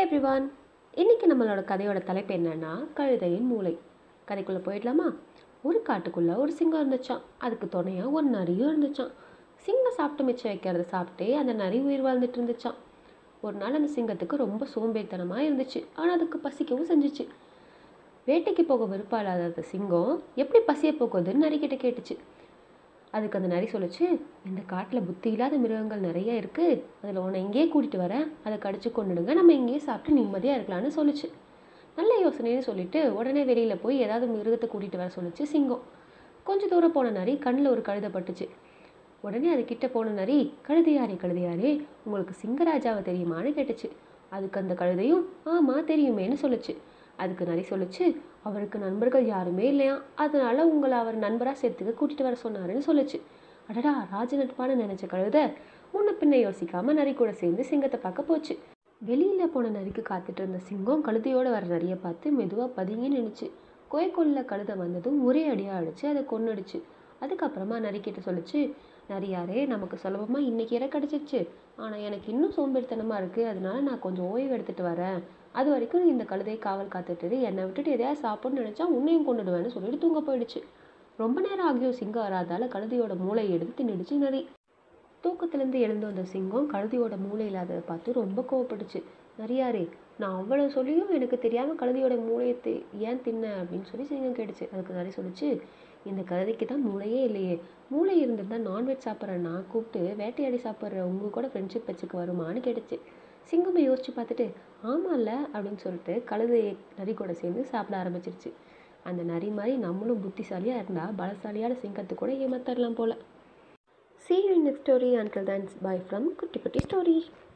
Everyone இன்னைக்கு நம்மளோட கதையோட தலைப்பு என்னன்னா கழுதையின் மூளை. கதைக்குள்ளே போயிடலாமா? ஒரு காட்டுக்குள்ளே ஒரு சிங்கம் இருந்துச்சான் அதுக்கு துணையாக ஒரு நரியும் இருந்துச்சான் சிங்கம் சாப்பிட்டு மிச்சம் வைக்கிறத சாப்பிட்டே அந்த நரி உயிர் வாழ்ந்துட்டு இருந்துச்சான் ஒரு நாள் அந்த சிங்கத்துக்கு ரொம்ப சோம்பேறித்தனமாக இருந்துச்சு. ஆனால் அதுக்கு பசிக்கவும் செஞ்சுச்சு. வேட்டைக்கு போக விருப்பம் இல்லாத அந்த சிங்கம் எப்படி பசியை போக்குவதுன்னு நரிக்கிட்ட கேட்டுச்சு. அதுக்கு அந்த நரி சொல்லுச்சு இந்த காட்டில் புத்தி இல்லாத மிருகங்கள் நிறைய இருக்குது அதில் உன்னை இங்கேயே கூட்டிகிட்டு வரேன். அதை கடிச்சு கொண்டுடுங்க நம்ம இங்கேயே சாப்பிட்டு நிம்மதியாக இருக்கலாம்னு சொல்லுச்சு. நல்ல யோசனைன்னு சொல்லிட்டு உடனே வெளியில் போய் ஏதாவது மிருகத்தை கூட்டிகிட்டு வர சொல்லுச்சு சிங்கம். கொஞ்சம் தூரம் போன நரி கண்ணில் ஒரு கழுதை பட்டுச்சு உடனே அது கிட்ட போன நரி கழுதையாரே கழுதையாரே உங்களுக்கு சிங்கராஜாவை தெரியுமான்னு கேட்டுச்சு. அதுக்கு அந்த கழுதையும் ஆமாம் தெரியுமேன்னு சொல்லுச்சு. அதுக்கு நரி சொல்லுச்சு. அவருக்கு நண்பர்கள் யாருமே இல்லையா? அதனால் உங்களை அவர் நண்பராக சேர்த்துக்க கூட்டிகிட்டு வர சொன்னாருன்னு சொல்லுச்சு. அடடா ராஜ நட்பான நினைச்ச கழுத. முன்ன பின்ன யோசிக்காமல் நரி கூட சேர்ந்து சிங்கத்தை பார்க்க போச்சு. வெளியில் போன நரிக்கு காத்துட்டு இருந்த சிங்கம் கழுதையோடு வர நரியை பார்த்து மெதுவாக பதுங்கி நின்றுச்சு கோயக்கொல்ல கழுதை வந்ததும் ஒரே அடியாக அடிச்சு அதை கொன்னுடுச்சு. அதுக்கப்புறமா நரிக்கிட்ட சொல்லுச்சு நரியாரே நமக்கு சுலபமாக இன்னைக்கு இறை கிடச்சிருச்சு. ஆனால் எனக்கு இன்னும் சோம்பேறித்தனமாக இருக்குது அதனால நான் கொஞ்சம் ஓய்வு எடுத்துகிட்டு வரேன். அது வரைக்கும் இந்த கழுதையை காவல் காத்துட்டு என்னை விட்டுட்டு எதையாவது சாப்பிட்ணுன்னு நினச்சா உன்னையும் கொண்டுடுவேன்னு சொல்லிட்டு தூங்க போயிடுச்சு. ரொம்ப நேரம் ஆகியும் சிங்கம் வராதால கழுதையோட மூளையை எடுத்து தின்னுடுச்சு நரி. தூக்கத்துலேருந்து எழுந்து வந்த சிங்கம் கழுதையோட மூளை இல்லாததை பார்த்து ரொம்ப கோவப்பட்டுச்சு. நரியாரே நான் அவ்வளோ சொல்லியும் எனக்கு தெரியாமல் கழுதையோட மூளையை தி- ஏன் தின்ன? அப்படின்னு சொல்லி சிங்கம் கேட்டுச்சு. அதுக்கு நரி சொல்லுச்சு இந்த கதைக்கு தான் மூளையே இல்லையே. மூளை இருந்திருந்தால் நான்வெஜ் சாப்பிட்ற நான் கூப்பிட்டு வேட்டையாடி சாப்பிட்ற உங்க கூட ஃப்ரெண்ட்ஷிப் வச்சுக்க வருமான்னு கேட்டுச்சு. சிங்கமை யோசிச்சு பார்த்துட்டு ஆமாம்ல அப்படின்னு சொல்லிட்டு கழுதையை நரி கூட சேர்ந்து சாப்பிட ஆரம்பிச்சிருச்சு. அந்த நரி மாதிரி நம்மளும் புத்திசாலியாக இருந்தால் பலசாலியான சிங்கத்தை கூட ஏமாத்தரலாம் போல். See you in next thanks Until from bye Kutti Kutti